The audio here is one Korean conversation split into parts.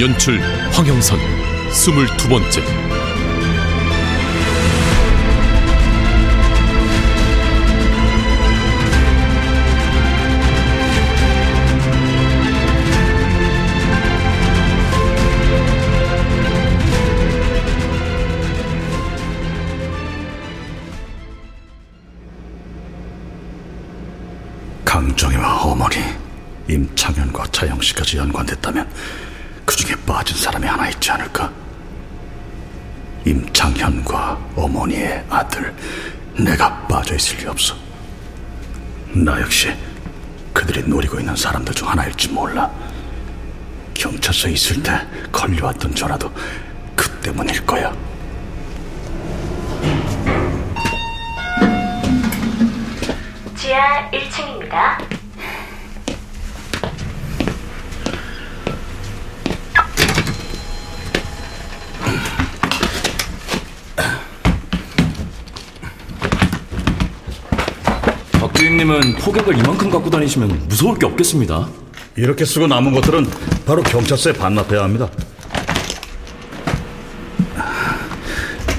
연출 황영선 스물두 번째. 강정희와 어머니 임창현과 차영씨까지 연관됐다면 그 중에 빠진 사람이 하나 있지 않을까? 임창현과 어머니의 아들 내가 빠져 있을 리 없어. 나 역시 그들이 노리고 있는 사람들 중 하나일지 몰라. 경찰서에 있을 때 걸려왔던 전화도 그 때문일 거야. 지하 1층입니다. 박 주임님은 폭약을 이만큼 갖고 다니시면 무서울 게 없겠습니다. 이렇게 쓰고 남은 것들은 바로 경찰서에 반납해야 합니다.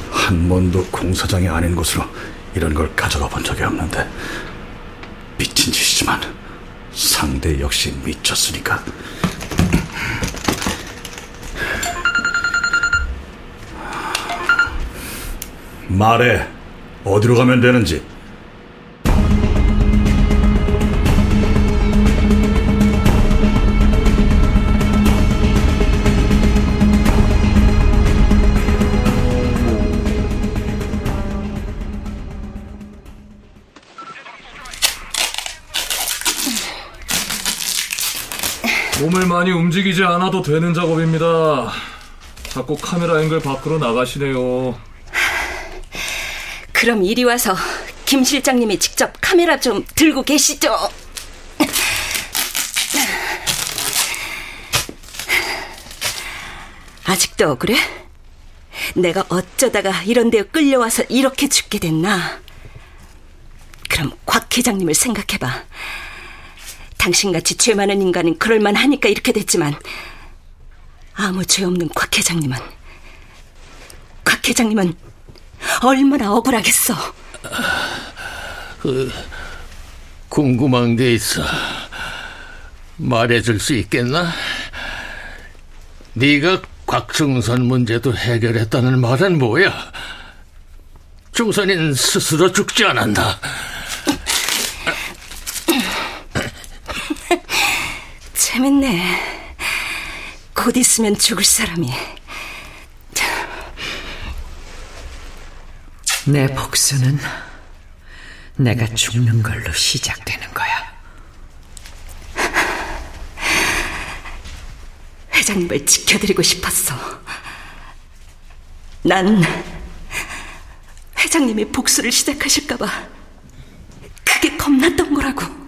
한 번도 공사장이 아닌 곳으로 이런 걸 가져가 본 적이 없는데 미친 짓이지만 상대 역시 미쳤으니까 말해 어디로 가면 되는지 몸을 많이 움직이지 않아도 되는 작업입니다. 자꾸 카메라 앵글 밖으로 나가시네요. 그럼 이리 와서 김 실장님이 직접 카메라 좀 들고 계시죠. 아직도 그래? 내가 어쩌다가 이런 데 끌려와서 이렇게 죽게 됐나? 그럼 곽 회장님을 생각해봐. 당신같이 죄 많은 인간은 그럴만하니까 이렇게 됐지만 아무 죄 없는 곽 회장님은 곽 회장님은 얼마나 억울하겠어. 그 궁금한 게 있어. 말해줄 수 있겠나? 네가 곽충선 문제도 해결했다는 말은 뭐야? 중선인 스스로 죽지 않았나? 재밌네. 곧 있으면 죽을 사람이. 내 복수는 내가 죽는 걸로 시작되는 거야. 회장님을 지켜드리고 싶었어. 난 회장님이 복수를 시작하실까봐 그게 겁났던 거라고.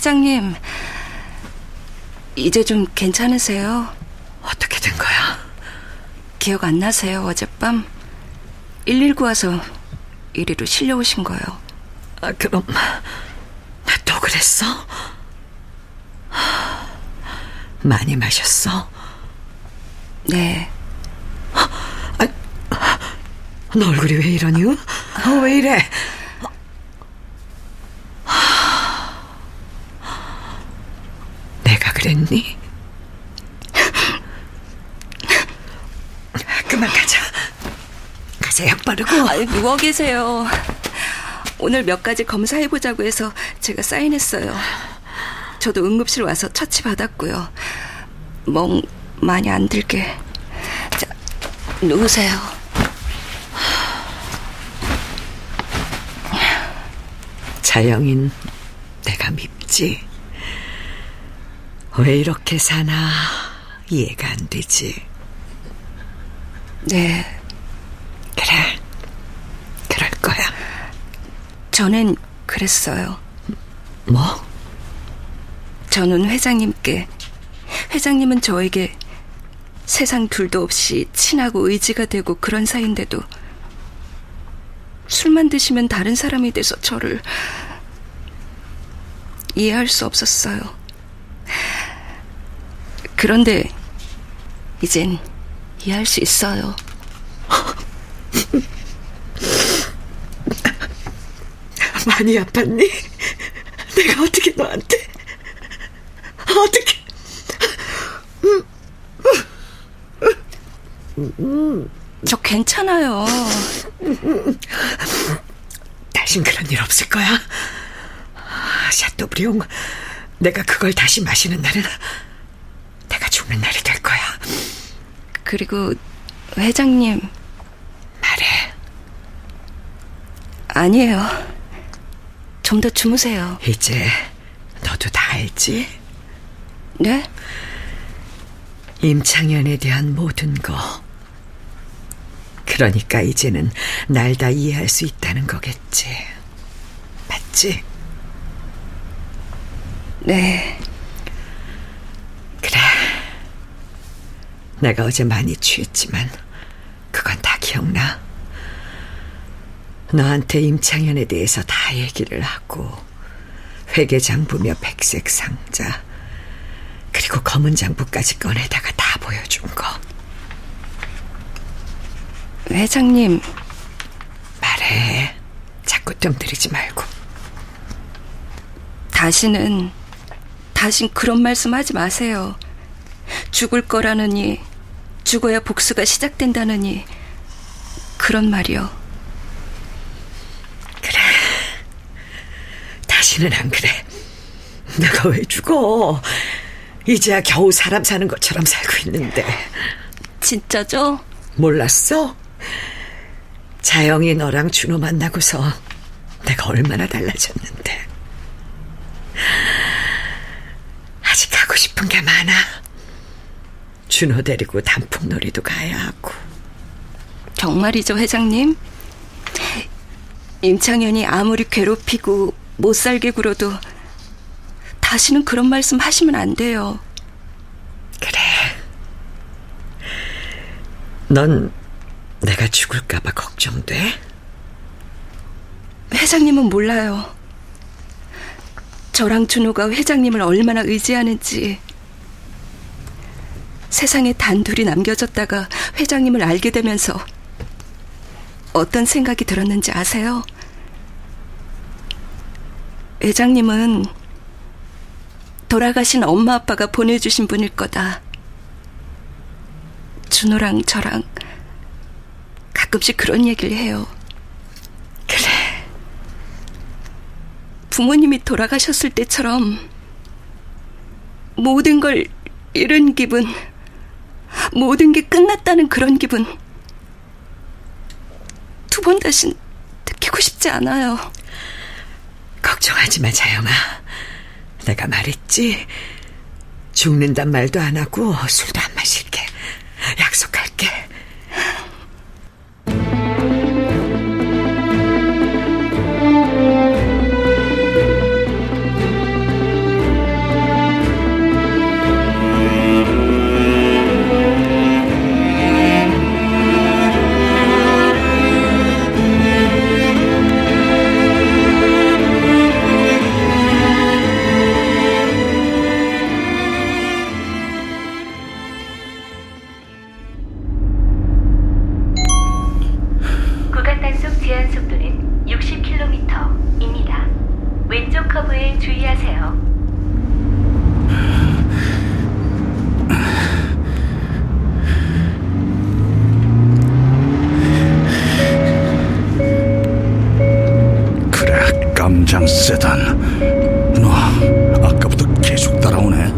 회장님. 이제 좀 괜찮으세요? 어떻게 된 거야? 기억 안 나세요, 어젯밤? 119 와서 이리로 실려오신 거예요. 아, 그럼 나 또 그랬어? 많이 마셨어? 네. 너 얼굴이 왜 이러니? 어, 왜 이래? 내가 그랬니? 그만 가자. 가자. 가서 약 바르고. 아, 누워 계세요. 오늘 몇 가지 검사해보자고 해서 제가 사인했어요. 저도 응급실 와서 처치 받았고요. 멍 많이 안 들게. 자, 누우세요. 자영인 내가 밉지. 왜 이렇게 사나 이해가 안 되지. 네, 그래. 전엔 그랬어요. 뭐? 저는 회장님께, 회장님은 저에게 세상 둘도 없이 친하고 의지가 되고 그런 사이인데도 술만 드시면 다른 사람이 돼서 저를 이해할 수 없었어요. 그런데 이젠 이해할 수 있어요. 많이 아팠니? 내가 어떻게 너한테 어떻게 저 괜찮아요. 다신 그런 일 없을 거야. 샤토브리옹 내가 그걸 다시 마시는 날은 내가 죽는 날이 될 거야. 그리고 회장님 말해. 아니에요. 좀 더 주무세요. 이제 너도 다 알지? 네? 임창현에 대한 모든 거. 그러니까 이제는 날 다 이해할 수 있다는 거겠지. 맞지? 네. 그래. 내가 어제 많이 취했지만 그건 다 기억나. 너한테 임창현에 대해서 다 얘기를 하고 회계 장부며 백색 상자 그리고 검은 장부까지 꺼내다가 다 보여준 거. 회장님, 말해. 자꾸 뜸들이지 말고. 다시는, 다신 그런 말씀 하지 마세요. 죽을 거라느니, 죽어야 복수가 시작된다느니, 그런 말이요. 다시는 안 그래. 내가 왜 죽어? 이제야 겨우 사람 사는 것처럼 살고 있는데. 진짜죠? 몰랐어? 자영이 너랑 준호 만나고서 내가 얼마나 달라졌는데. 아직 하고 싶은 게 많아. 준호 데리고 단풍놀이도 가야 하고. 정말이죠, 회장님? 임창현이 아무리 괴롭히고 못 살게 굴어도 다시는 그런 말씀 하시면 안 돼요. 그래. 넌 내가 죽을까봐 걱정돼? 회장님은 몰라요. 저랑 준호가 회장님을 얼마나 의지하는지. 세상에 단둘이 남겨졌다가 회장님을 알게 되면서 어떤 생각이 들었는지 아세요? 회장님은 돌아가신 엄마 아빠가 보내주신 분일 거다. 준호랑 저랑 가끔씩 그런 얘기를 해요. 그래. 부모님이 돌아가셨을 때처럼 모든 걸 잃은 기분, 모든 게 끝났다는 그런 기분. 두 번 다신 느끼고 싶지 않아요. 걱정하지 마, 자영아. 내가 말했지. 죽는단 말도 안 하고 술도 안 마실게. 약속 커브에 주의하세요. 그래, 깜장 세단. 너 아까부터 계속 따라오네.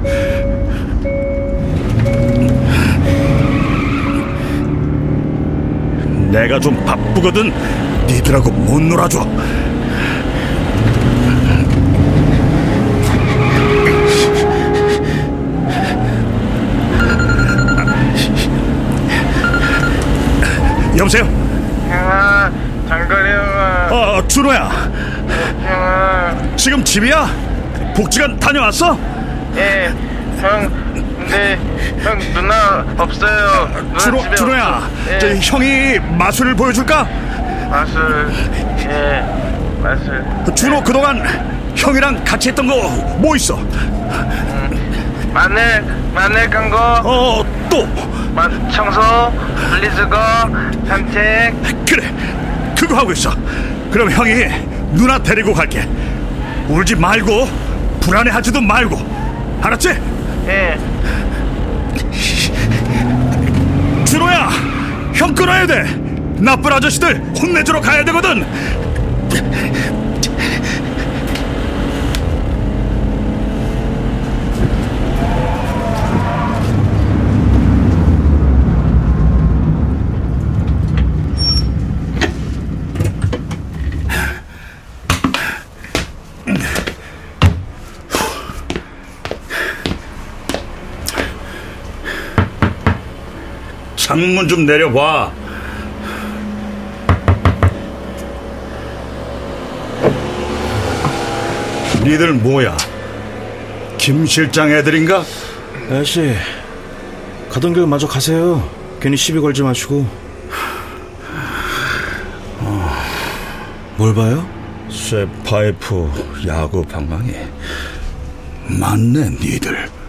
내가 좀 바쁘거든. 니들하고 못 놀아줘. 여보세요? 형아, 장거리 형아, 어, 준호야. 형아, 지금 집이야? 복지관 다녀왔어? 예, 형, 근데 형 누나 없어요. 누나 준호, 준호야. 예, 저 형이 마술을 보여줄까? 마술, 예, 마술. 준호 그동안 형이랑 같이 했던 거 뭐 있어? 마늘, 마늘 깐 거, 어, 또. 마, 청소, 분리수거, 산책. 그래. 그거 하고 있어. 그럼 형이 누나 데리고 갈게. 울지 말고 불안해하지도 말고. 알았지? 예, 준호야. 형 끊어야 돼. 나쁜 아저씨들 혼내주러 가야 되거든. 창문 좀 내려봐. 니들 뭐야? 김 실장 애들인가? 아저씨, 가던 길 마저 가세요. 괜히 시비 걸지 마시고. 어, 뭘 봐요? 쇠 파이프 야구 방망이. 맞네, 니들.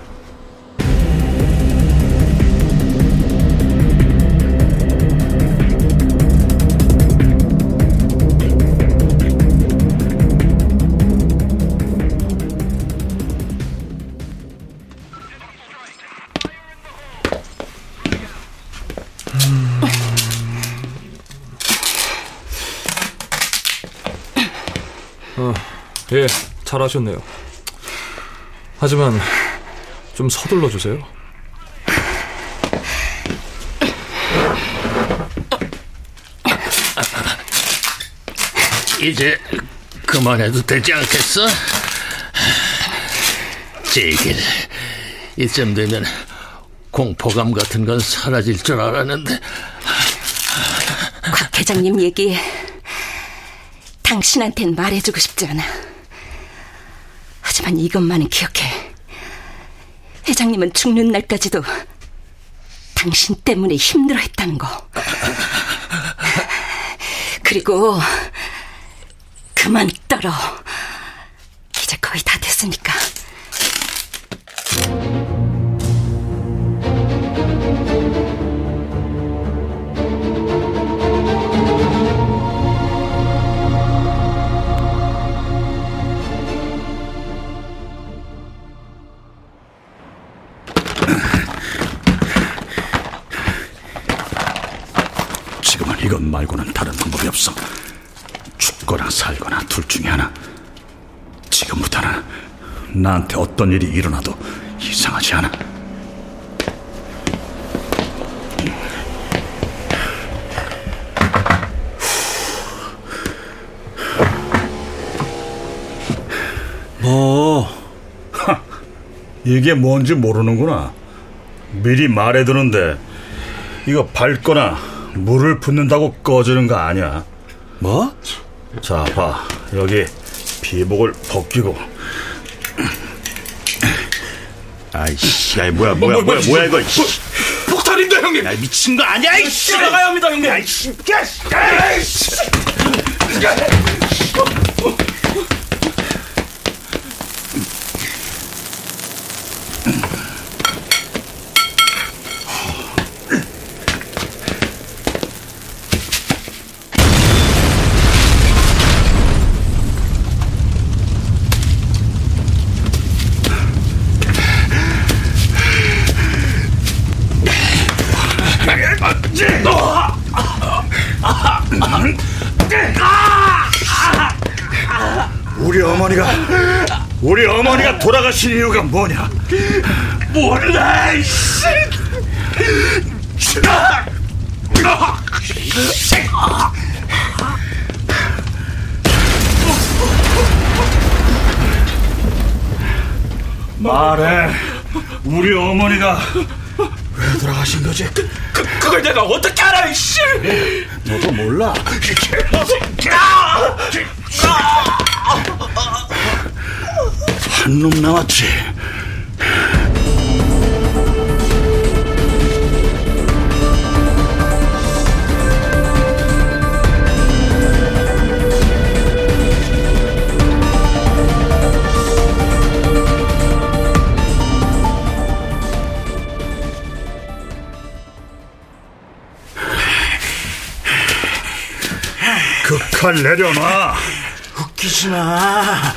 잘하셨네요. 하지만 좀 서둘러 주세요. 이제 그만해도 되지 않겠어? 제길 이쯤 되면 공포감 같은 건 사라질 줄 알았는데 곽 회장님 얘기 당신한텐 말해주고 싶지 않아. 하지만 이것만은 기억해. 회장님은 죽는 날까지도 당신 때문에 힘들어 했다는 거. 그리고 그만 떨어. 이제 거의 다 됐으니까. 방법이 없어. 죽거나 살거나 둘 중에 하나. 지금부터는 나한테 어떤 일이 일어나도 이상하지 않아. 뭐, 이게 뭔지 모르는구나. 미리 말해두는데 이거 밟거나 물을 붓는다고 꺼지는 거 아니야. 뭐? 자, 봐. 여기 비복을 벗기고. 아이씨, 야, 뭐야, 뭐야, 뭐 야, 뭐야, 이거. 이씨. 폭탄인데 형님. 야, 미친 거 아니야, 이씨. 나가야 합니다 형님. 아이씨, 야, 씨. 아이씨. 신 이유가 뭐냐? 몰라, 이씨. 말해. 우리 어머니가 왜 돌아가신 거지? 그, 그걸 내가 어떻게 알아, 이씨. 너도 몰라. 한 놈 남았지. 그칼 내려놔. 웃기지 마.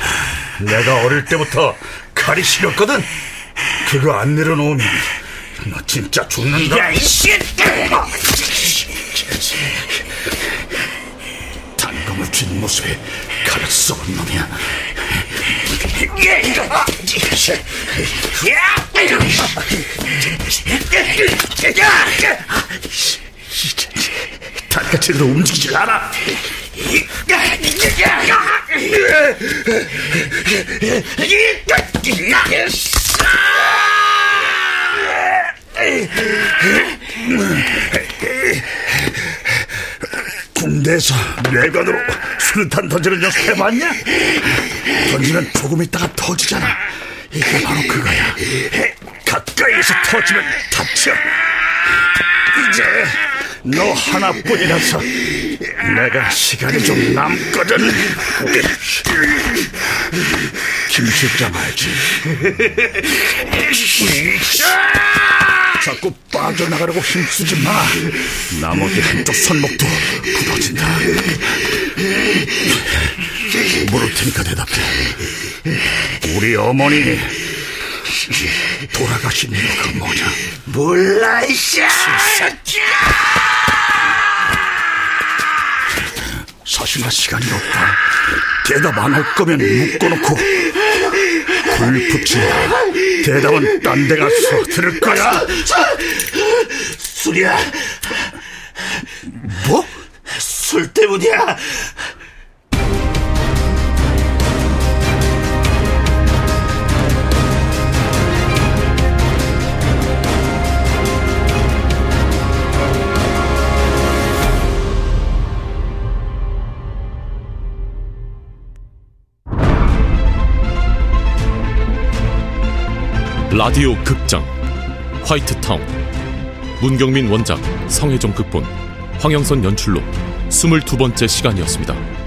내가 어릴 때부터 칼이 싫었거든. 그거 안 내려놓으면 너 진짜 죽는다. 야, 이씨. 단검을 쥔 모습에 칼을 쏘은 놈이야. 이제 제대로 움직이질 않아. 군대에서 내관으로 수류탄 던지는 연습 해봤냐? 던지면 조금 있다가 터지잖아. 이게 바로 그거야. 가까이에서 터지면 다쳐. 이제 너 하나뿐이라서 내가 시간이 좀 남거든. 김 실장 알지? 자꾸 빠져나가려고 힘쓰지 마. 나머지 한쪽 손목도 굳어진다. 물을 테니까 대답해. 우리 어머니 돌아가신 이유가 뭐냐? 몰라, 이씨. 사실은 시간이 없다. 대답 안 할 거면 묶어놓고 불 붙인다. 대답은 딴 데 가서 들을 거야. 술이야. 뭐? 술 때문이야. 라디오 극장. 화이트타운. 문경민 원작 성혜정 극본. 황영선 연출로 22번째 시간이었습니다.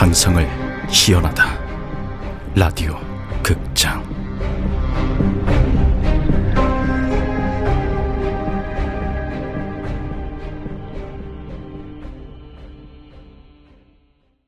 상상을 희연하다. 라디오